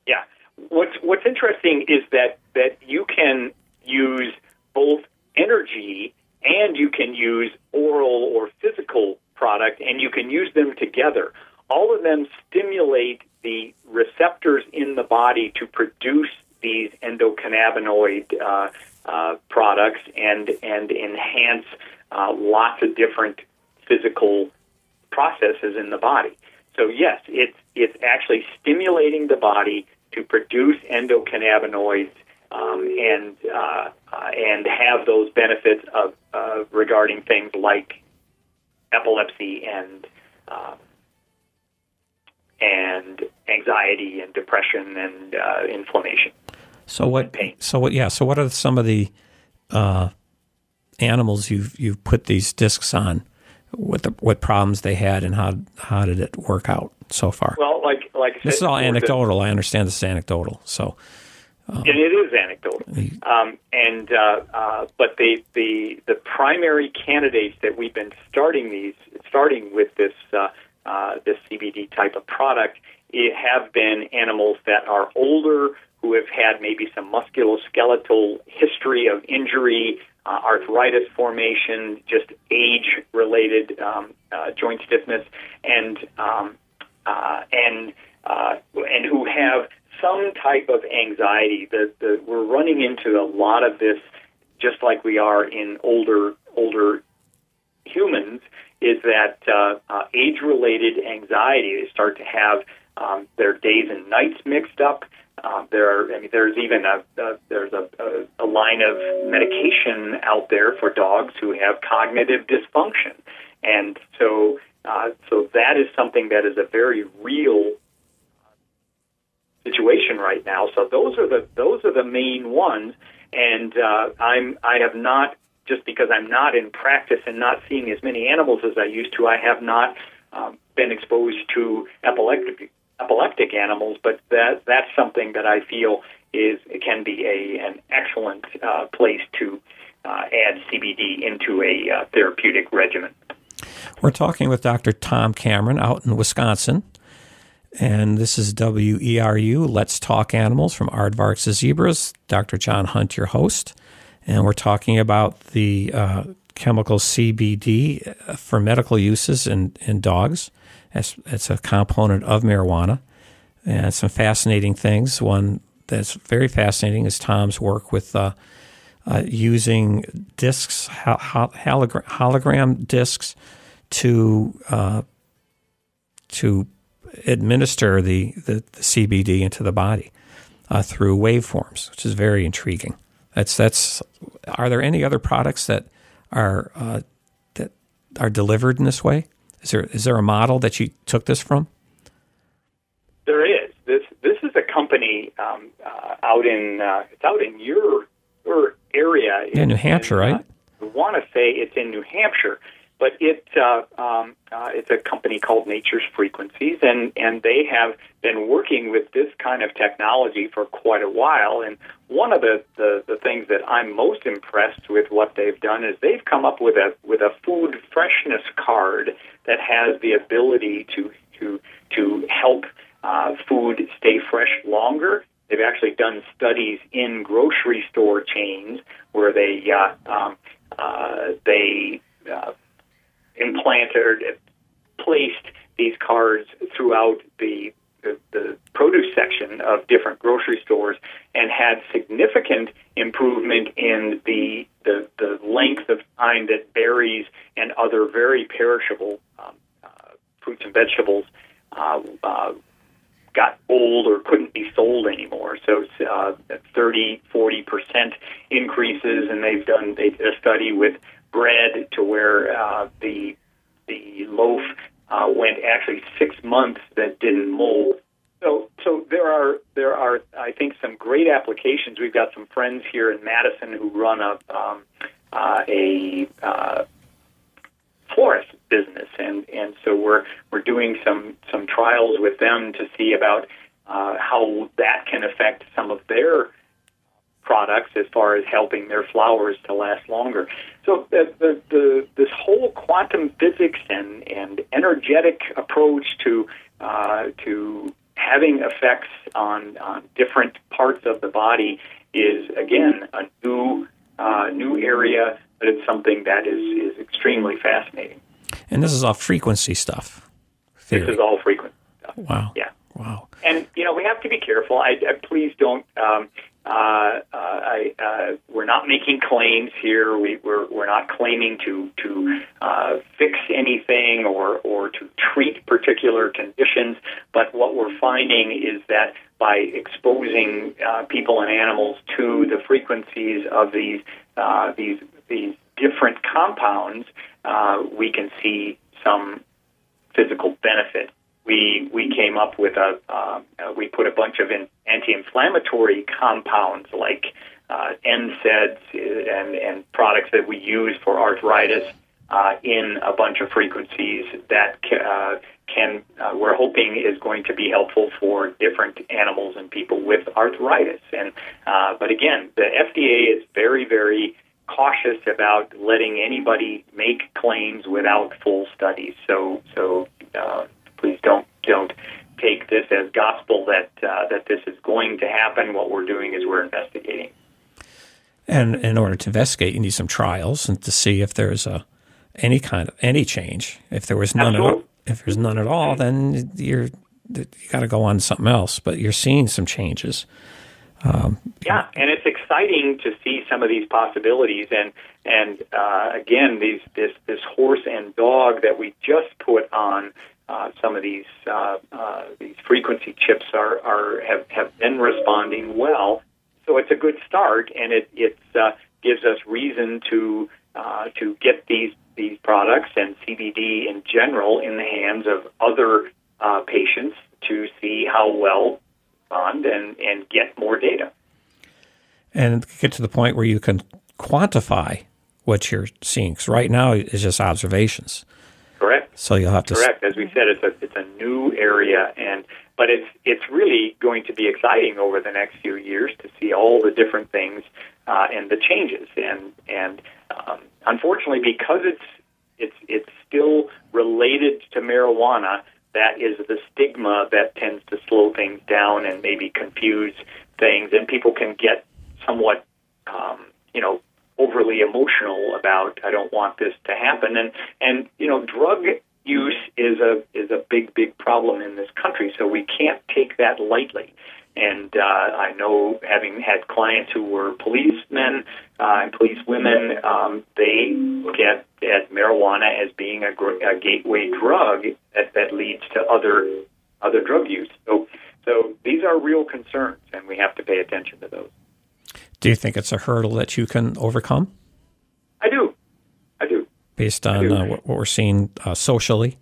yeah. What's What's interesting is that that you can use both energy and you can use oral or physical product, and you can use them together. All of them stimulate the receptors in the body to produce these endocannabinoid uh, uh, products and and enhance uh, lots of different physical processes in the body. So yes, it's it's actually stimulating the body to produce endocannabinoids um, and uh, uh, and have those benefits of uh, regarding things like epilepsy and uh, and anxiety and depression and uh, inflammation. So what? pain. So what? Yeah. So what are some of the uh, animals you've you've put these discs on? What the what problems they had and how how did it work out so far? Well, like like I said, this is all anecdotal. I understand this is anecdotal. So and it is anecdotal. Um, and uh, uh, but the the the primary candidates that we've been starting these starting with this uh, uh, this CBD type of product it have been animals that are older who have had maybe some musculoskeletal history of injury, uh, arthritis formation, just age related um, uh, joint stiffness, and um, uh, and uh, and who have some type of anxiety. The, we're running into a lot of this, just like we are in older older humans, is that uh, uh, age-related anxiety. They start to have um, their days and nights mixed up. Uh, there are, I mean, there's even a, a there's a, a, a line of medication out there for dogs who have cognitive dysfunction, and so uh, so that is something that is a very real situation right now. So those are the those are the main ones, and uh, I'm I have not just because I'm not in practice and not seeing as many animals as I used to. I have not um, been exposed to epileptic epileptic animals, but that that's something that I feel is can be a an excellent uh, place to uh, add CBD into a uh, therapeutic regimen. We're talking with Dr. Tom Cameron out in Wisconsin. And this is WERU, Let's Talk Animals from Aardvarks to Zebras. Dr. John Hunt, your host. And we're talking about the uh, chemical CBD for medical uses in, in dogs. It's, it's a component of marijuana. And some fascinating things. One that's very fascinating is Tom's work with uh, uh, using discs, hologram, hologram discs, to uh, to administer the, the, the, CBD into the body uh, through waveforms, which is very intriguing. That's that's. Are there any other products that are uh, that are delivered in this way? Is there is there a model that you took this from? There is. This this is a company um, uh, out in uh, it's out in your your area. Yeah, in, New Hampshire, in, right? I want to say it's in New Hampshire but it uh, um, uh, it's a company called Nature's Frequencies, and and they have been working with this kind of technology for quite a while. And one of the, the the things that I'm most impressed with what they've done is they've come up with a with a food freshness card that has the ability to to to help uh, food stay fresh longer. They've actually done studies in grocery store chains where they uh, um, uh, they uh, implanted placed these cards throughout the, the, the produce section of different grocery stores and had significant improvement in the, the, the length of time that berries and other very perishable um, uh, fruits and vegetables uh, uh, got old or couldn't be sold anymore. So uh, 30, 40 percent increases, and they've done they did a study with bread to where uh, the the loaf uh, went actually six months that didn't mold. So, so there are there are I think some great applications. We've got some friends here in Madison who run a um, uh, a uh, florist business, and and so we're we're doing some some trials with them to see about uh, how that can affect some of their products as far as helping their flowers to last longer. So the, the, the, this whole quantum physics and, and energetic approach to uh, to having effects on, on different parts of the body is again a new uh, new area, but it's something that is, is extremely fascinating. And this is all frequency stuff. Theory. This is all frequency stuff. Wow. Yeah. Wow. And you know we have to be careful. I, I please don't um, uh, uh, I, uh, we're not making claims here. We, we're, we're not claiming to to uh, fix anything or or to treat particular conditions. But what we're finding is that by exposing uh, people and animals to the frequencies of these uh, these these different compounds, uh, we can see some physical benefit we we came up with a uh, we put a bunch of in, anti-inflammatory compounds like uh, NSAIDs and and products that we use for arthritis uh, in a bunch of frequencies that uh, can uh, we're hoping is going to be helpful for different animals and people with arthritis. And uh, but again, the FDA is very very cautious about letting anybody make claims without full studies. So so uh, please don't don't take this as gospel that uh, that this is going to happen. What we're doing is we're investigating. And in order to investigate, you need some trials and to see if there's a any kind of any change. If there was none Absolutely. at all, if there's none at all, then you're you got to go on to something else. But you're seeing some changes. Um, yeah, and it's exciting to see some of these possibilities. And and uh, again, these this this horse and dog that we just put on uh, some of these uh, uh, these frequency chips are, are have, have been responding well. So it's a good start, and it it uh, gives us reason to uh, to get these these products and CBD in general in the hands of other patients to see how well respond and and get more data. And get to the point where you can quantify what you're seeing. Because right now it's just observations. So you'll have to correct. As we said, it's a it's a new area, and but it's it's really going to be exciting over the next few years to see all the different things uh, and the changes. And and um, unfortunately, because it's it's it's still related to marijuana, that is the stigma that tends to slow things down and maybe confuse things, and people can get somewhat um, you know overly emotional about I don't want this to happen and and you know drug use is a is a big big problem in this country so we can't take that lightly and uh, I know having had clients who were policemen uh, and police women um, they look at, at marijuana as being a, gr- a gateway drug that, that leads to other other drug use so so these are real concerns and we have to pay attention to those do you think it's a hurdle that you can overcome? I do. Based on. Uh, what we're seeing uh, socially.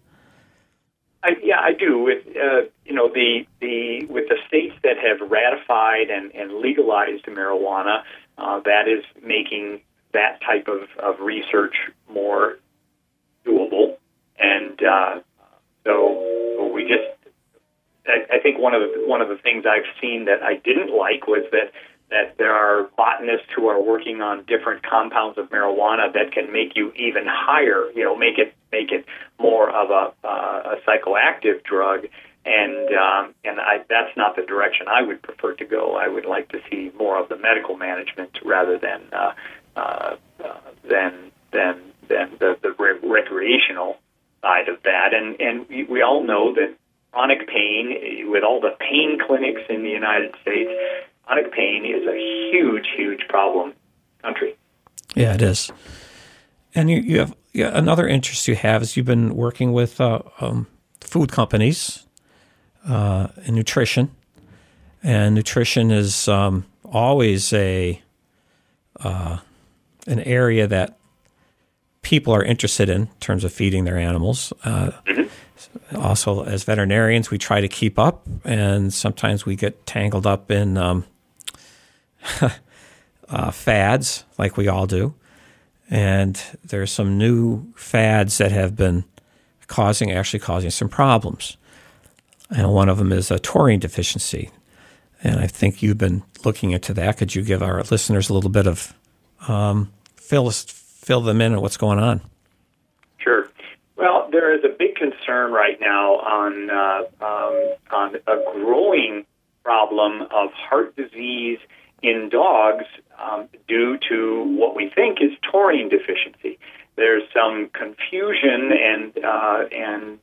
I, yeah, I do. With uh, you know the the with the states that have ratified and, and legalized marijuana, uh, that is making that type of, of research more doable. And uh, so we just, I, I think one of the one of the things I've seen that I didn't like was that that there are botanists who are working on different compounds of marijuana that can make you even higher, you know, make it make it more of a, uh, a psychoactive drug. And um, and I, that's not the direction I would prefer to go. I would like to see more of the medical management rather than uh, uh, than than than the, the re- recreational side of that. And and we, we all know that chronic pain, with all the pain clinics in the United States, chronic pain is a huge, huge problem country. Yeah, it is. And you, you have yeah, another interest you have is you've been working with uh, um, food companies uh, in nutrition, and nutrition is um, always a uh, an area that people are interested in, in terms of feeding their animals. Uh, mm-hmm. Also, as veterinarians, we try to keep up, and sometimes we get tangled up in um, uh, fads, like we all do. And there's some new fads that have been causing, actually causing some problems. And one of them is a taurine deficiency. And I think you've been looking into that. Could you give our listeners a little bit of um, fill fill them in on what's going on? Sure. Well, there is a big concern right now on uh, um, on a growing problem of heart disease in dogs um, due to what we think is taurine deficiency. There's some confusion, and uh, and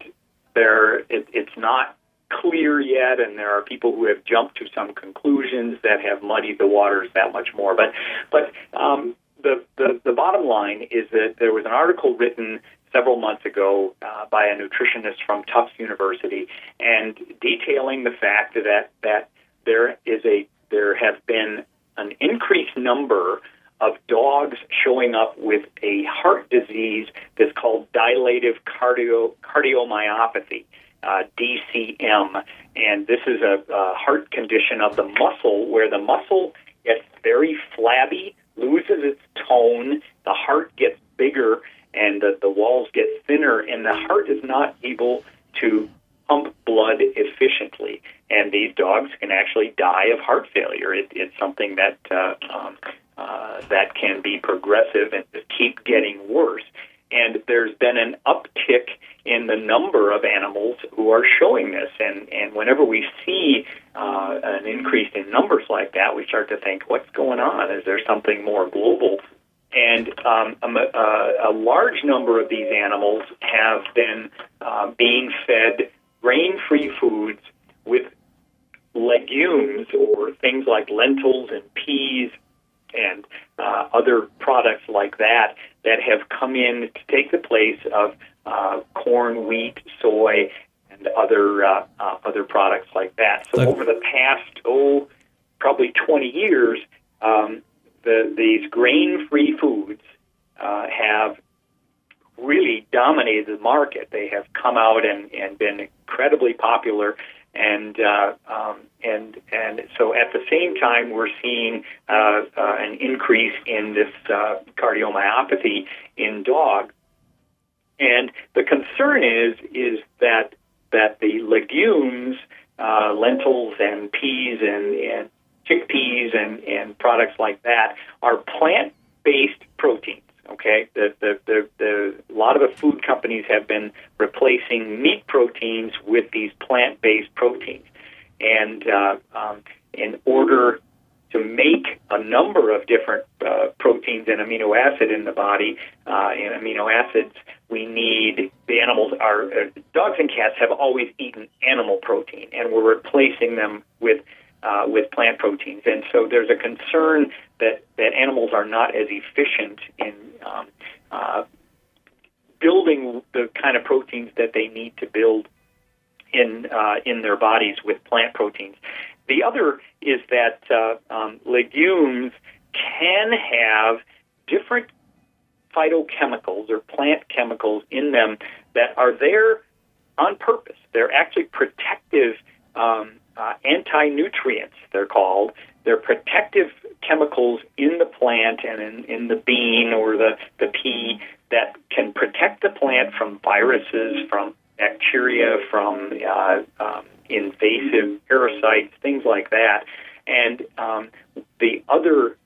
there it, it's not clear yet, and there are people who have jumped to some conclusions that have muddied the waters that much more. But but um, the, the the bottom line is that there was an article written several months ago uh, by a nutritionist from Tufts University, and detailing the fact that that there is a there have been an increased number of dogs showing up with a heart disease that's called dilative cardio, cardiomyopathy, uh, DCM. And this is a, a heart condition of the muscle where the muscle gets very flabby, loses its tone, the heart gets bigger, and the, the walls get thinner, and the heart is not able to pump blood efficiently. And these dogs can actually die of heart failure. It, it's something that uh, um, uh, that can be progressive and keep getting worse. And there's been an uptick in the number of animals who are showing this. And, and whenever we see uh, an increase in numbers like that, we start to think, what's going on? Is there something more global and um, a, a, large number of these animals have been uh, being fed grain-free foods with legumes or things like lentils and peas and uh, other products like that that have come in to take the place of uh, corn, wheat, soy, and other uh, uh, other products like that. So over the past oh probably 20 years, um, the, these grain-free foods uh, have really dominated the market. They have come out and, and been incredibly popular. And uh, um, and and so at the same time, we're seeing uh, uh, an increase in this uh, cardiomyopathy in dogs. And the concern is is that that the legumes, uh, lentils and peas and, and chickpeas and, and products like that are plant based proteins. Okay, the, the, the, the, a lot of the food companies have been replacing meat proteins with these plant based proteins. And uh, um, in order to make a number of different uh, proteins and amino acid in the body, uh, and amino acids, we need the animals. Our uh, dogs and cats have always eaten animal protein, and we're replacing them with uh, with plant proteins. And so there's a concern that, that animals are not as efficient in um, uh, building the kind of proteins that they need to build in uh, in their bodies with plant proteins. The other is that uh, um, legumes can have different phytochemicals or plant chemicals in them that are there on purpose. They're actually protective um, uh, anti nutrients, they're called. They're protective chemicals in the plant and in, in the bean or the, the pea that can protect the plant from viruses, from bacteria, from uh, um, invasive parasites, things like that. And um, the other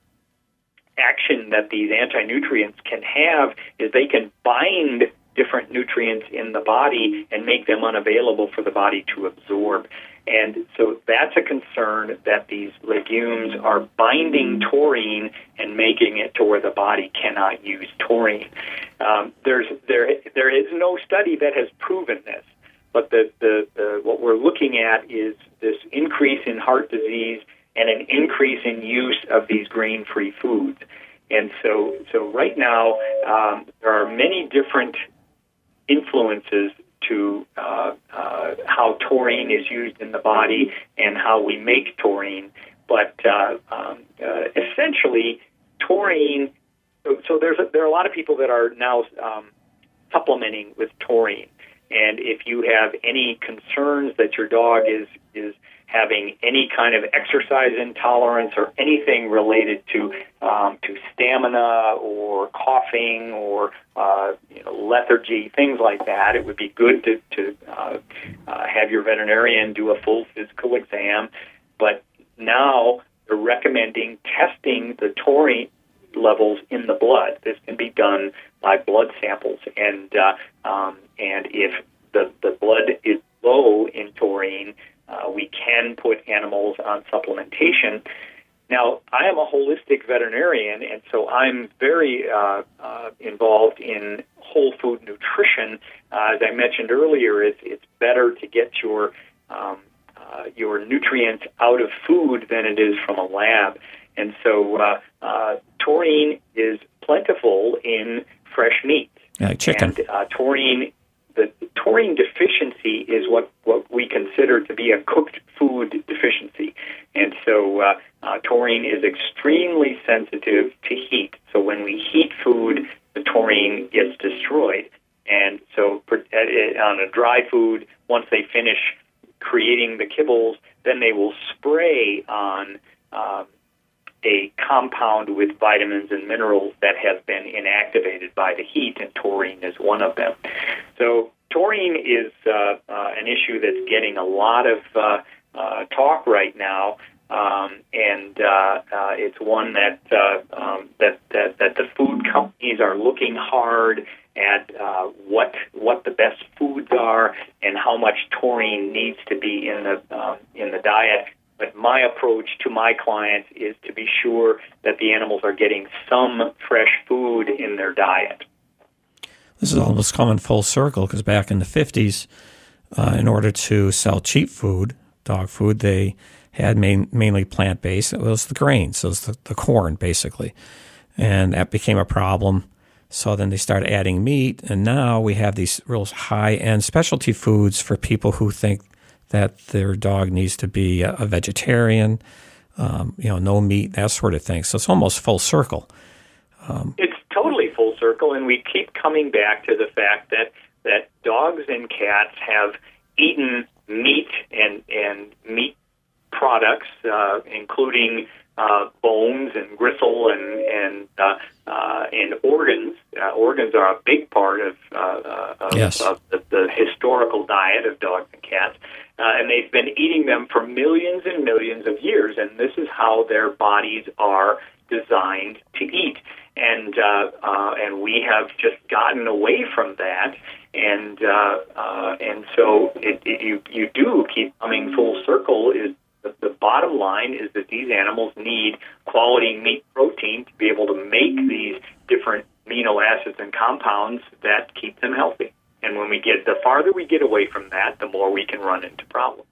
action that these anti nutrients can have is they can bind different nutrients in the body and make them unavailable for the body to absorb. And so that's a concern that these legumes are binding taurine and making it to where the body cannot use taurine. Um, there's there there is no study that has proven this, but the, the, the what we're looking at is this increase in heart disease and an increase in use of these grain-free foods. And so so right now um, there are many different influences to uh, uh, how taurine is used in the body and how we make taurine. But uh, um, uh, essentially, taurine. So there's a, there are a lot of people that are now um, supplementing with taurine, and if you have any concerns that your dog is is having any kind of exercise intolerance or anything related to um, to stamina or coughing or uh, you know, lethargy, things like that, it would be good to, to uh, uh, have your veterinarian do a full physical exam. But now they're recommending testing the taurine levels in the blood. This can be done by blood samples, and uh, um, and if the the blood is low in taurine, uh, we can put animals on supplementation. Now, I am a holistic veterinarian, and so I'm very uh, uh, involved in whole food nutrition. Uh, as I mentioned earlier, it's, it's better to get your um, uh, your nutrients out of food than it is from a lab. And so, uh, uh, taurine is plentiful in fresh meat. Like chicken. And taurine the taurine deficiency is what, what we consider to be a cooked food deficiency. And so uh, uh, taurine is extremely sensitive to heat. So when we heat food, the taurine gets destroyed. And so uh, uh, on a dry food, once they finish creating the kibbles, then they will spray on um, a compound with vitamins and minerals that has been inactivated by the heat, and taurine is one of them. So taurine is uh, uh, an issue that's getting a lot of uh, uh, talk right now, um, and uh, uh, it's one that, uh, um, that that that the food companies are looking hard at uh, what what the best foods are and how much taurine needs to be in the um, in the diet but my approach to my clients is to be sure that the animals are getting some fresh food in their diet. This is almost coming full circle because back in the 50s, uh, in order to sell cheap food, dog food, they had main, mainly plant based. It was the grains, so it was the, the corn, basically. And that became a problem So then they started adding meat, and now we have these real high end specialty foods for people who think that their dog needs to be a, vegetarian, um, you know, no meat, that sort of thing. So it's almost full circle. Um, it's totally full circle, and we keep coming back to the fact that that dogs and cats have eaten meat and and meat products, uh, including uh, bones and gristle and and uh, uh, and organs. Uh, organs are a big part of, uh, uh, of, yes. of the, the historical diet of dogs and cats, uh, and they've been eating them for millions and millions of years. And this is how their bodies are designed to eat. And uh, uh, and we have just gotten away from that, and uh, uh, and so it, it, you you do keep coming full circle. Is the, the bottom line is that these animals need quality meat protein to be able to make these different amino acids and compounds that keep them healthy. And when we get the farther we get away from that, the more we can run into problems.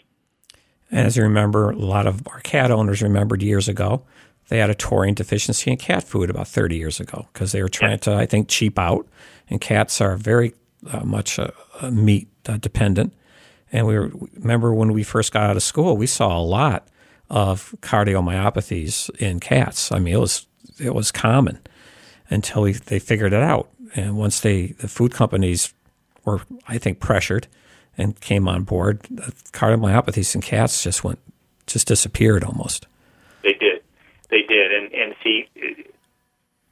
And as you remember, a lot of our cat owners remembered years ago, they had a taurine deficiency in cat food about 30 years ago because they were trying to, I think, cheap out. And cats are very uh, much uh, meat uh, dependent. And we were, remember when we first got out of school, we saw a lot of cardiomyopathies in cats. I mean, it was it was common until we, they figured it out. And once they the food companies were, I think, pressured and came on board, the cardiomyopathies in cats just went just disappeared almost. They did, they did, and and see.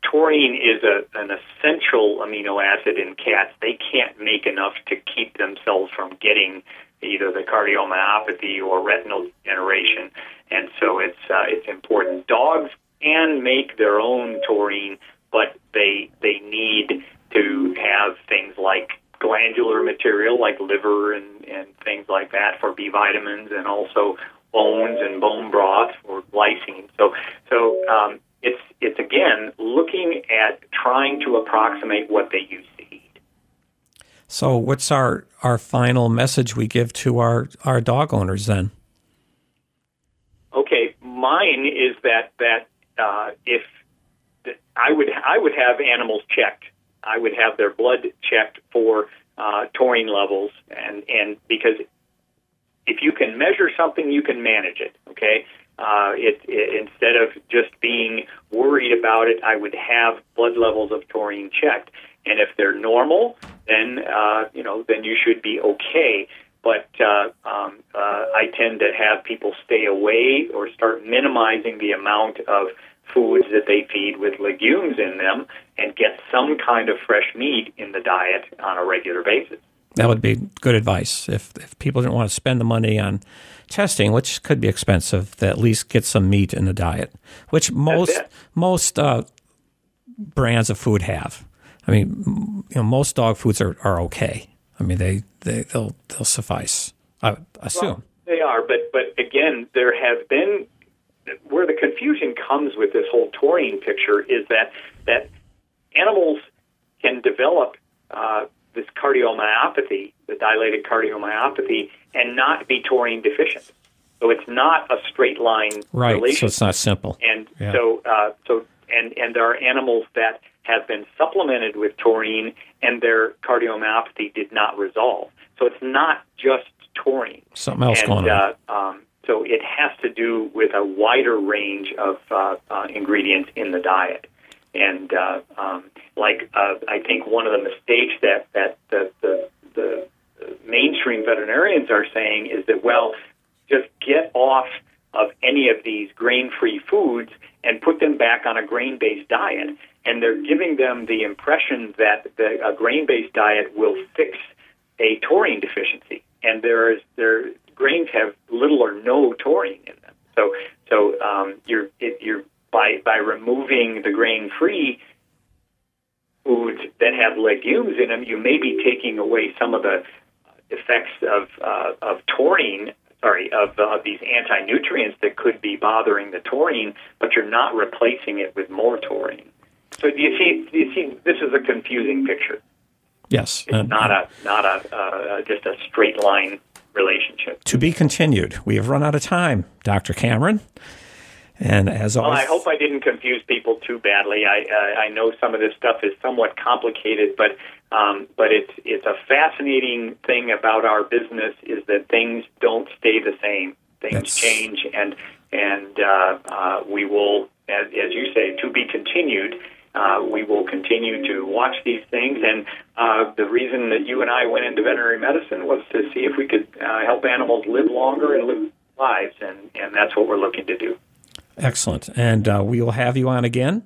Taurine is a, an essential amino acid in cats. They can't make enough to keep themselves from getting either the cardiomyopathy or retinal degeneration, and so it's uh, it's important. Dogs can make their own taurine, but they they need to have things like glandular material like liver and, and things like that for B vitamins, and also bones and bone broth for glycine. So so um, it's it's again looking at trying to approximate what they used to eat. So, what's our, our final message we give to our, our dog owners then? Okay, mine is that that uh, if I would I would have animals checked, I would have their blood checked for uh, taurine levels, and and because if you can measure something, you can manage it. Okay, uh, it, it instead of just being worried about it, I would have blood levels of taurine checked, and if they're normal, then uh, you know then you should be okay. But uh, um, uh, I tend to have people stay away or start minimizing the amount of foods that they feed with legumes in them, and get some kind of fresh meat in the diet on a regular basis. That would be good advice if if people didn't want to spend the money on testing, which could be expensive, to at least get some meat in the diet, which most most uh, brands of food have. I mean, you know, most dog foods are, are okay. I mean, they, they they'll they'll suffice. I assume well, they are, but but again, there have been where the confusion comes with this whole taurine picture is that that animals can develop uh, this cardiomyopathy, the dilated cardiomyopathy, and not be taurine deficient. So it's not a straight line right. Relation. So it's not simple. And yeah. so uh, so and and there are animals that have been supplemented with taurine and their cardiomyopathy did not resolve. So it's not just taurine. Something else and, going on. Uh, um, so it has to do with a wider range of uh, uh, ingredients in the diet. And uh, um, like uh, I think one of the mistakes that that the, the, the mainstream veterinarians are saying is that well, just get off of any of these grain-free foods and put them back on a grain-based diet and they're giving them the impression that the, a grain-based diet will fix a taurine deficiency, and there is there grains have little or no taurine in them. So so um, you're it, you're by by removing the grain-free foods that have legumes in them, you may be taking away some of the effects of uh, of taurine sorry, of, uh, of these anti nutrients that could be bothering the taurine, but you're not replacing it with more taurine. So do you see? Do you see? This is a confusing picture. Yes, it's not a not a uh, just a straight line relationship. To be continued. We have run out of time, Dr. Cameron. And as well, always, I hope I didn't confuse people too badly. I uh, I know some of this stuff is somewhat complicated, but um, but it's it's a fascinating thing about our business is that things don't stay the same. Things That's- change, and and uh, uh, we will, as, as you say, to be continued. Uh, we will continue to watch these things, and uh, the reason that you and I went into veterinary medicine was to see if we could uh, help animals live longer and live lives, and, and that's what we're looking to do. Excellent. And uh, we will have you on again.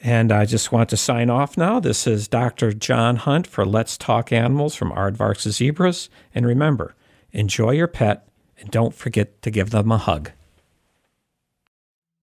And I just want to sign off now. This is Dr. John Hunt for Let's Talk Animals from Aardvarks Zebras. And remember, enjoy your pet and don't forget to give them a hug.